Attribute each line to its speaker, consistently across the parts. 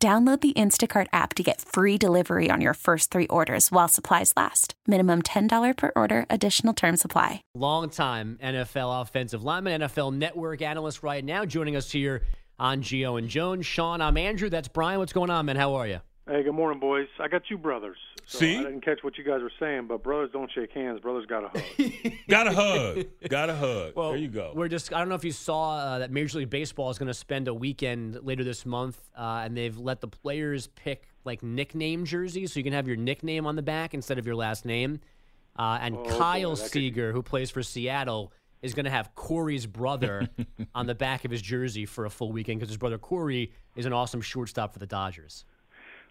Speaker 1: Download the Instacart app to get free delivery on your first three orders while supplies last. Minimum $10 per order, additional term supply.
Speaker 2: Longtime NFL offensive lineman, NFL network analyst right now, joining us here on Gio and Jones. Shaun, I'm Andrew. That's Brian. What's going on, man? How are you?
Speaker 3: Hey, good morning, boys. I got two brothers. So
Speaker 4: See?
Speaker 3: I didn't catch what you guys were saying, but brothers don't shake hands. Brothers got a hug.
Speaker 4: Got a hug. Got a hug.
Speaker 2: Well,
Speaker 4: there you go.
Speaker 2: We're just, I don't know if you saw uh, that Major League Baseball is going to spend a weekend later this month, uh, and they've let the players pick like nickname jerseys, so you can have your nickname on the back instead of your last name. Uh, and
Speaker 3: Oh,
Speaker 2: Kyle
Speaker 3: boy, that could-
Speaker 2: Seager, who plays for Seattle, is going to have Corey's brother on the back of his jersey for a full weekend because his brother Corey is an awesome shortstop for the Dodgers.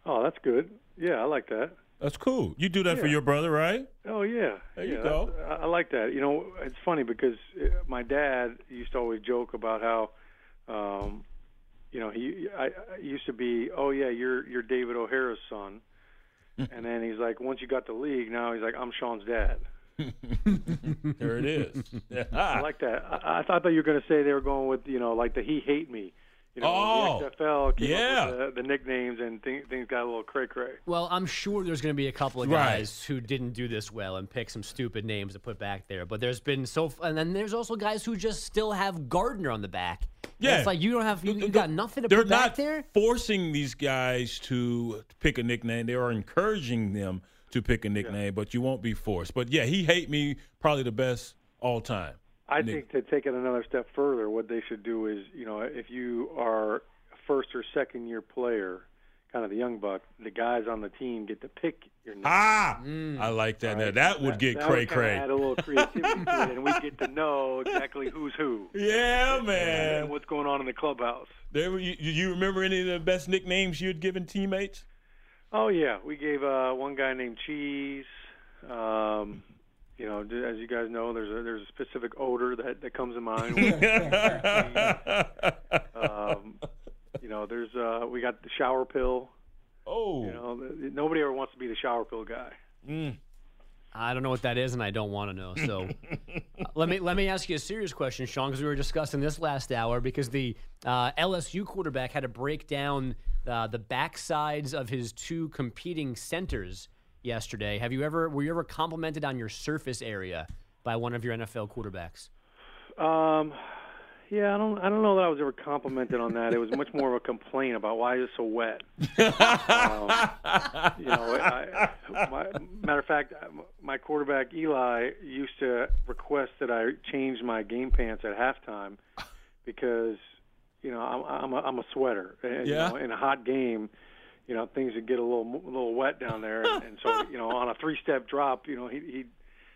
Speaker 3: Oh, that's good. Yeah, I like that.
Speaker 4: That's cool. You do that for your brother, right?
Speaker 3: Oh yeah,
Speaker 4: There you go.
Speaker 3: I, I like that. You know, it's funny because uh, my dad used to always joke about how, um, you know, he I, I used to be, oh yeah, you're you're David O'Hara's son, and then he's like, once you got the league, now he's like, I'm Shaun's dad.
Speaker 4: There it is.
Speaker 3: I like that. I, I thought that you were going to say they were going with you know like the he hate me. You know,
Speaker 4: Oh,
Speaker 3: the XFL came
Speaker 4: yeah.
Speaker 3: up with the, the nicknames and th- things got a little cray cray.
Speaker 2: Well, I'm sure there's going to be a couple of
Speaker 4: Right.
Speaker 2: guys who didn't do this well and pick some stupid names to put back there. But there's been so, and then there's also guys who just still have Gardner on the back. And
Speaker 4: Yeah.
Speaker 2: it's like you don't have, you, you got nothing to
Speaker 4: They're
Speaker 2: put
Speaker 4: not
Speaker 2: back there.
Speaker 4: forcing these guys to pick a nickname. They are encouraging them to pick a nickname, but you won't be forced. But yeah, he hate me probably the best all time.
Speaker 3: I think to take it another step further, what they should do is you know if you are a first or second year player, kind of the young buck, the guys on the team get to pick your name.
Speaker 4: Ah,
Speaker 2: Mm.
Speaker 4: I like that. Now, that would get
Speaker 3: that
Speaker 4: cray
Speaker 3: would
Speaker 4: cray.
Speaker 3: Add a little creativity to it, and we get to know exactly who's who
Speaker 4: Yeah,
Speaker 3: and
Speaker 4: man.
Speaker 3: what's going on in the clubhouse.
Speaker 4: There, were- you, you remember any of the best nicknames you had given teammates?
Speaker 3: Oh yeah, we gave uh, one guy named Cheese. Um, you know, as you guys know, there's a there's a specific odor that that comes to mind. um, you know, there's uh, we got the shower pill.
Speaker 4: oh,
Speaker 3: You know, th- nobody ever wants to be the shower pill guy.
Speaker 4: mm.
Speaker 2: I don't know what that is, and I don't want to know. So uh, let me let me ask you a serious question, Shaun, because we were discussing this last hour. Because the uh, LSU quarterback had to break down uh, the backsides of his two competing centers yesterday. Have you ever were you ever complimented on your surface area by one of your NFL quarterbacks?
Speaker 3: Um, yeah, I don't I don't know that I was ever complimented on that. It was much more of a complaint about why is it so wet. um, you know, I, my, matter of fact, my quarterback Eli used to request that I change my game pants at halftime because you know I'm I'm a, I'm a sweater. And,
Speaker 4: Yeah.
Speaker 3: You know, in a hot game, you know things would get a little a little wet down there, and, and so you know on a three step drop, you know he he.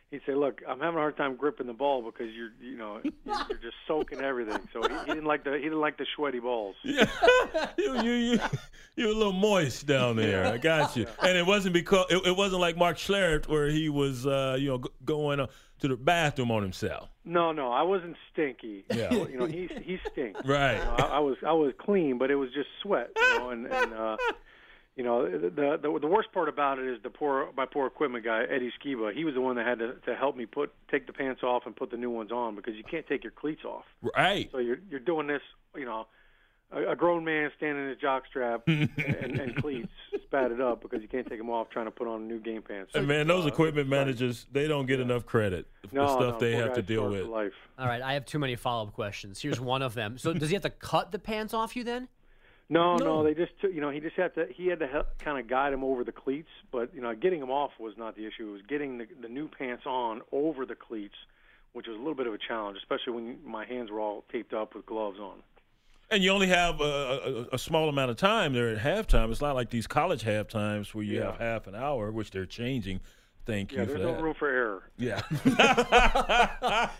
Speaker 3: He'd say, "Look, I'm having a hard time gripping the ball because you're, you know, you're just soaking everything." So he, he didn't like the he didn't like the sweaty balls.
Speaker 4: Yeah. you, you, you, you're a little moist down there. I got you. And it wasn't because it, it wasn't like Mark Schlereth where he was, uh, you know, g- going uh, to the bathroom on himself.
Speaker 3: No, no, I wasn't stinky.
Speaker 4: Yeah.
Speaker 3: You know, he he stinks.
Speaker 4: Right.
Speaker 3: You know, I, I was I was clean, but it was just sweat. You know, and, and uh, you know the, the the worst part about it is the poor my poor equipment guy Eddie Skiba. He was the one that had to to help me put take the pants off and put the new ones on because you can't take your cleats off.
Speaker 4: Right.
Speaker 3: So you're you're doing this, you know. A, a grown man standing in his jockstrap and, and cleats spatted up because you can't take them off trying to put on new game pants.
Speaker 4: And man, those
Speaker 3: Uh,
Speaker 4: equipment managers, they don't get enough credit for
Speaker 3: no,
Speaker 4: the stuff
Speaker 3: no,
Speaker 4: they have to deal with.
Speaker 3: for life.
Speaker 2: All right, I have too many follow up questions. Here's one of them. So does he have to cut the pants off you then?
Speaker 3: No, no,
Speaker 4: No.
Speaker 3: they just took, you know he just had to he had to help, kind of guide him over the cleats, but you know getting him off was not the issue. It was getting the, the new pants on over the cleats, which was a little bit of a challenge, especially when my hands were all taped up with gloves on.
Speaker 4: And you only have a, a, a small amount of time there at halftime. It's not like these college half times where you
Speaker 3: Yeah.
Speaker 4: have half an hour, which they're changing Thank
Speaker 3: Yeah,
Speaker 4: you for
Speaker 3: there's no
Speaker 4: that.
Speaker 3: room for error.
Speaker 4: Yeah.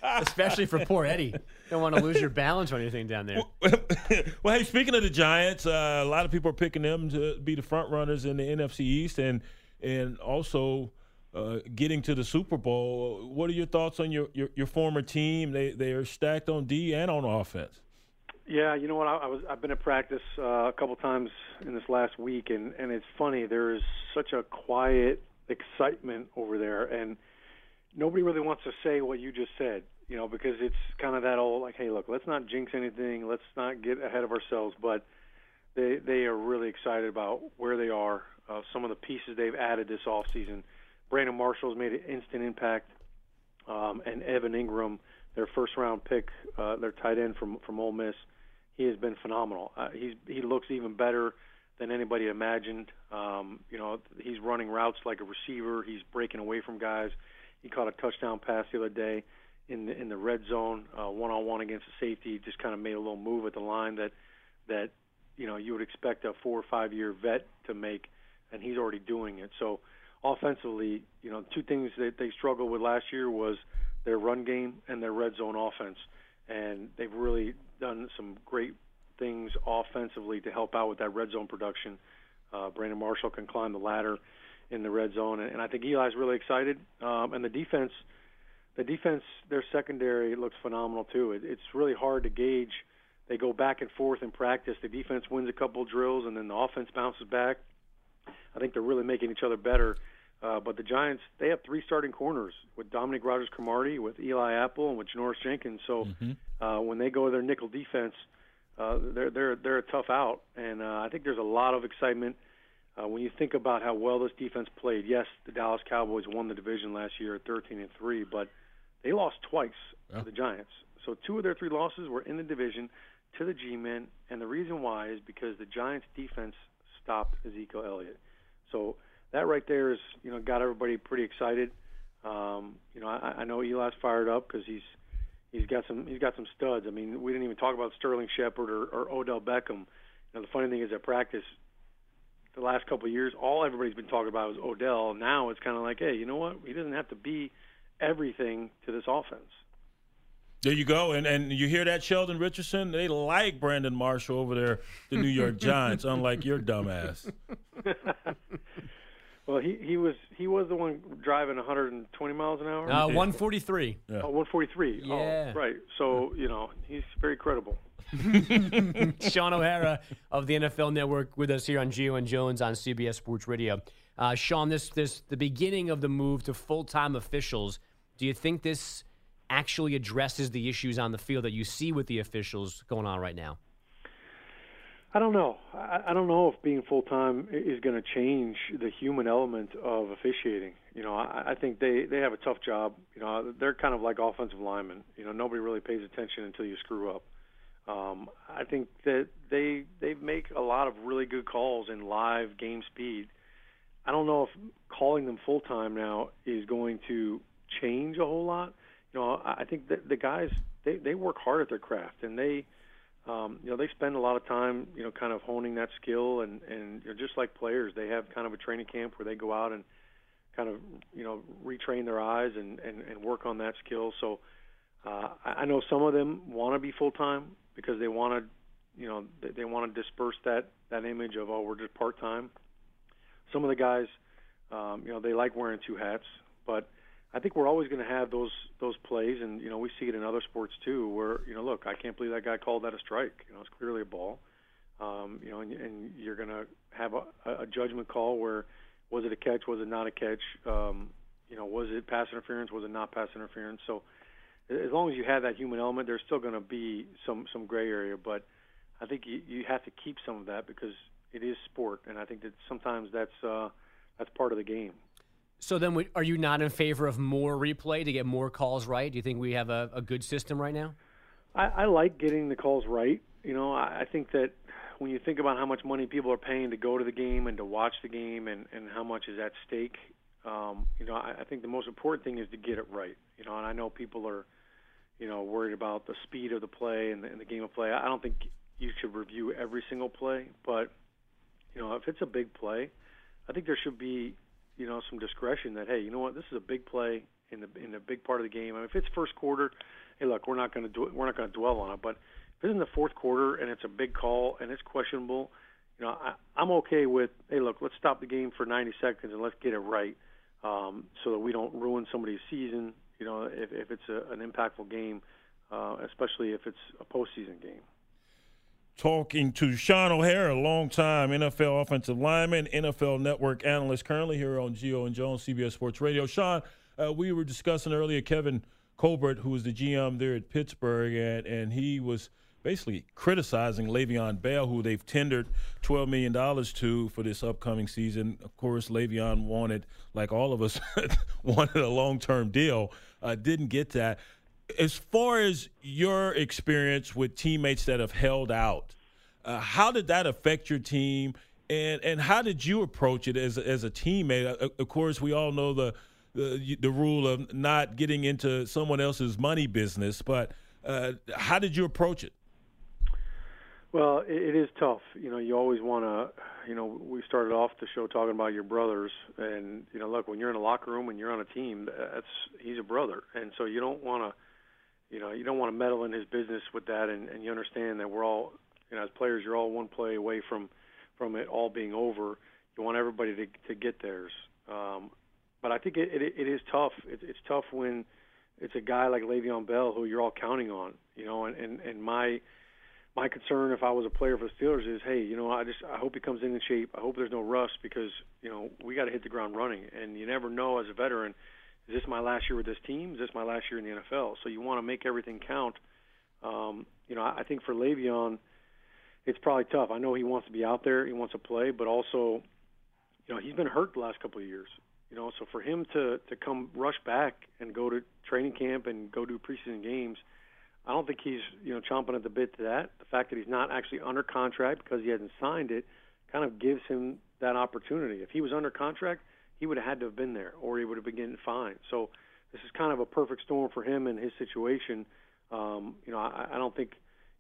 Speaker 2: Especially for poor Eddie. Don't want to lose your balance or anything down there.
Speaker 4: well, hey, speaking of the Giants, uh, a lot of people are picking them to be the front runners in the NFC East, and and also uh, getting to the Super Bowl. What are your thoughts on your, your, your former team? They they are stacked on D and on offense.
Speaker 3: Yeah, you know what? I, I was I've been at practice uh, a couple times in this last week, and and it's funny. There is such a quiet excitement over there, and nobody really wants to say what you just said. You know, because it's kind of that old like, hey, look, let's not jinx anything. Let's not get ahead of ourselves. But they they are really excited about where they are. Uh, some of the pieces they've added this off season. Brandon Marshall's made an instant impact, um, and Evan Engram, their first round pick, uh, their tight end from from Ole Miss he has been phenomenal. Uh, he's he looks even better than anybody imagined. Um, you know, he's running routes like a receiver. He's breaking away from guys. He caught a touchdown pass the other day in the, in the red zone, one on one against a safety. Just kind of made a little move at the line that that you know you would expect a four or five year vet to make, and he's already doing it. So offensively, you know, two things that they struggled with last year was their run game and their red zone offense, and they've really done some great things offensively to help out with that red zone production. Uh, Brandon Marshall can climb the ladder in the red zone, and, and I think Eli's really excited. Um, and the defense, the defense, their secondary looks phenomenal too. It, it's really hard to gauge. They go back and forth in practice. The defense wins a couple drills, and then the offense bounces back. I think they're really making each other better. Uh, but the Giants, they have three starting corners with Dominique Rodgers-Cromartie, with Eli Apple, and with Janoris Jenkins. So
Speaker 4: Mm-hmm.
Speaker 3: uh, when they go to their nickel defense, uh, they're they're they're a tough out, and uh, I think there's a lot of excitement uh, when you think about how well this defense played. Yes, the Dallas Cowboys won the division last year at 13 and three, but they lost twice
Speaker 4: Yeah.
Speaker 3: to the Giants. So two of their three losses were in the division to the G-men, and the reason why is because the Giants defense stopped Ezekiel Elliott. So that right there is you know got everybody pretty excited. Um, you know I, I know Eli's fired up because he's he's got some he's got some studs. I mean we didn't even talk about Sterling Shepard or, or Odell Beckham. You know the funny thing is at practice the last couple of years all everybody's been talking about is Odell. Now it's kind of like hey you know what he doesn't have to be everything to this offense.
Speaker 4: There you go, and and you hear that, Sheldon Richardson? They like Brandon Marshall over there, the New York Giants, unlike your dumbass.
Speaker 3: Well, he he was he was the one driving 120 miles an hour.
Speaker 2: Uh, 143.
Speaker 3: Oh, 143.
Speaker 2: Yeah.
Speaker 3: Oh, right. So you know he's very credible.
Speaker 2: Shaun O'Hara of the NFL Network with us here on Gio and Jones on CBS Sports Radio. Uh, Shaun, this this the beginning of the move to full time officials. Do you think this actually addresses the issues on the field that you see with the officials going on right now?
Speaker 3: I don't know. I, I don't know if being full time is going to change the human element of officiating. You know, I, I think they they have a tough job. You know, they're kind of like offensive linemen. You know, nobody really pays attention until you screw up. Um, I think that they they make a lot of really good calls in live game speed. I don't know if calling them full time now is going to change a whole lot. You know, I I think that the guys they they work hard at their craft and they um, you know they spend a lot of time you know kind of honing that skill and and you know, just like players they have kind of a training camp where they go out and kind of you know retrain their eyes and and, and work on that skill. So uh, I know some of them want to be full time because they want to you know they, they want to disperse that that image of oh we're just part time. Some of the guys um, you know they like wearing two hats, but I think we're always going to have those those plays, and you know we see it in other sports too, where you know look, I can't believe that guy called that a strike. You know, it's clearly a ball. Um, you know, and, and you're going to have a, a judgment call where was it a catch, was it not a catch? Um, you know, was it pass interference, was it not pass interference? So as long as you have that human element, there's still going to be some some gray area, but I think you, you have to keep some of that because it is sport, and I think that sometimes that's uh, that's part of the game.
Speaker 2: So then, we, are you not in favor of more replay to get more calls right? Do you think we have a, a good system right now?
Speaker 3: I, I like getting the calls right. You know, I, I think that when you think about how much money people are paying to go to the game and to watch the game, and and how much is at stake, um, you know, I, I think the most important thing is to get it right. You know, and I know people are, you know, worried about the speed of the play and the, and the game of play. I don't think you should review every single play, but you know, if it's a big play, I think there should be you know some discretion that hey, you know what, this is a big play in the in a big part of the game. I mean, if it's first quarter, hey, look, we're not going to we're not going to dwell on it. But if it's in the fourth quarter and it's a big call and it's questionable, you know, I, I'm okay with hey, look, let's stop the game for 90 seconds and let's get it right, um, so that we don't ruin somebody's season. You know, if if it's a, an impactful game, uh, especially if it's a postseason game
Speaker 4: talking to Shaun O'Hara, longtime NFL offensive lineman, NFL Network analyst, currently here on Gio and Jones, CBS Sports Radio. Shaun, uh, we were discussing earlier Kevin Colbert, who was the GM there at Pittsburgh, and, and he was basically criticizing Le'Veon Bell, who they've tendered $12 million to for this upcoming season. Of course, Le'Veon wanted, like all of us, wanted a long term deal, uh, didn't get that. As far as your experience with teammates that have held out, uh, how did that affect your team? And, and how did you approach it as, as a teammate? Uh, of course, we all know the the, the rule of not getting into someone else's money business. But uh, how did you approach it?
Speaker 3: Well, it, it is tough. You know, you always want to. You know, we started off the show talking about your brothers, and you know, look, when you're in a locker room and you're on a team, that's he's a brother, and so you don't want to. You know, you don't want to meddle in his business with that, and, and you understand that we're all, you know, as players, you're all one play away from, from it all being over. You want everybody to to get theirs. Um, but I think it, it, it is tough. It, it's tough when it's a guy like Le'Veon Bell who you're all counting on. You know, and, and and my my concern if I was a player for the Steelers is, hey, you know, I just I hope he comes in in shape. I hope there's no rust because you know we got to hit the ground running, and you never know as a veteran. Is this my last year with this team? Is this my last year in the NFL? So you want to make everything count. Um, you know, I think for Le'Veon, it's probably tough. I know he wants to be out there, he wants to play, but also, you know, he's been hurt the last couple of years. You know, so for him to to come rush back and go to training camp and go do preseason games, I don't think he's you know chomping at the bit to that. The fact that he's not actually under contract because he hasn't signed it kind of gives him that opportunity. If he was under contract, he would have had to have been there, or he would have been getting fined. So this is kind of a perfect storm for him and his situation. Um, you know, I, I don't think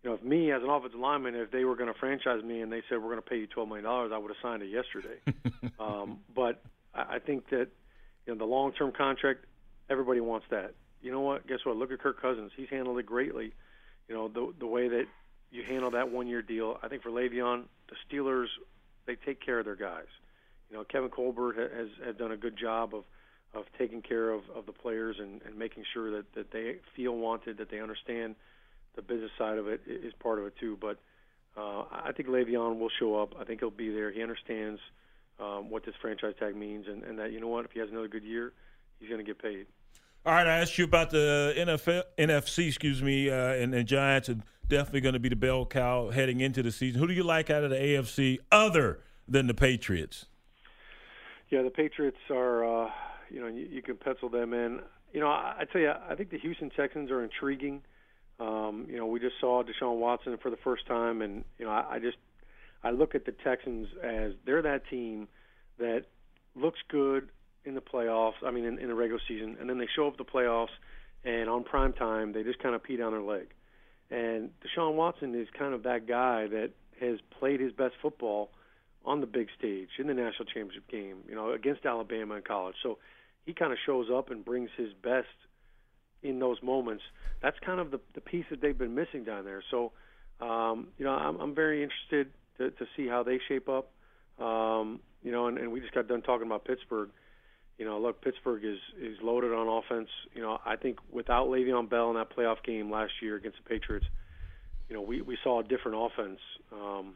Speaker 3: you know, if me as an offensive lineman, if they were going to franchise me and they said we're going to pay you twelve million dollars, I would have signed it yesterday. um, but I think that you know the long-term contract, everybody wants that. You know what? Guess what? Look at Kirk Cousins. He's handled it greatly. You know the the way that you handle that one-year deal. I think for Le'Veon, the Steelers they take care of their guys. You know Kevin Colbert has has done a good job of of taking care of, of the players and, and making sure that, that they feel wanted, that they understand the business side of it is part of it too. But uh, I think Le'Veon will show up. I think he'll be there. He understands um, what this franchise tag means, and, and that you know what, if he has another good year, he's going to get paid.
Speaker 4: All right, I asked you about the NFL, NFC, excuse me, uh, and the Giants are definitely going to be the bell cow heading into the season. Who do you like out of the AFC other than the Patriots?
Speaker 3: Yeah, the Patriots are, uh, you know, you, you can pencil them in. You know, I, I tell you, I think the Houston Texans are intriguing. Um, you know, we just saw Deshaun Watson for the first time, and you know, I, I just I look at the Texans as they're that team that looks good in the playoffs. I mean, in, in the regular season, and then they show up the playoffs, and on prime time they just kind of pee down their leg. And Deshaun Watson is kind of that guy that has played his best football on the big stage in the national championship game, you know, against Alabama in college. So he kind of shows up and brings his best in those moments. That's kind of the the piece that they've been missing down there. So, um, you know, I'm, I'm very interested to, to see how they shape up. Um, you know, and, and we just got done talking about Pittsburgh. You know, look, Pittsburgh is is loaded on offense. You know, I think without Le'Veon Bell in that playoff game last year against the Patriots, you know, we we saw a different offense. Um,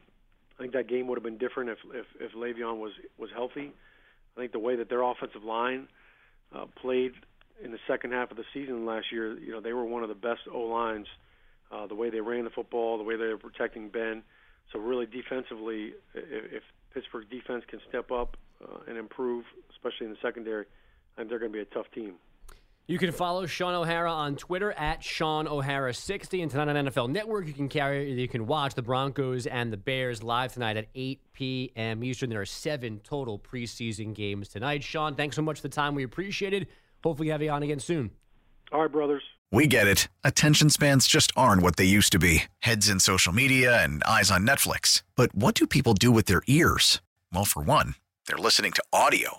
Speaker 3: I think that game would have been different if if, if Le'Veon was was healthy. I think the way that their offensive line uh, played in the second half of the season last year, you know, they were one of the best O lines. Uh, the way they ran the football, the way they were protecting Ben. So really, defensively, if, if Pittsburgh defense can step up uh, and improve, especially in the secondary, I think they're going to be a tough team.
Speaker 2: You can follow Shaun O'Hara on Twitter at Shaun O'Hara60 and tonight on NFL Network. You can carry, you can watch the Broncos and the Bears live tonight at 8 p.m. Eastern. There are seven total preseason games tonight. Shaun, thanks so much for the time. We appreciate it. Hopefully, have you on again soon.
Speaker 3: All right, brothers.
Speaker 5: We get it. Attention spans just aren't what they used to be heads in social media and eyes on Netflix. But what do people do with their ears? Well, for one, they're listening to audio.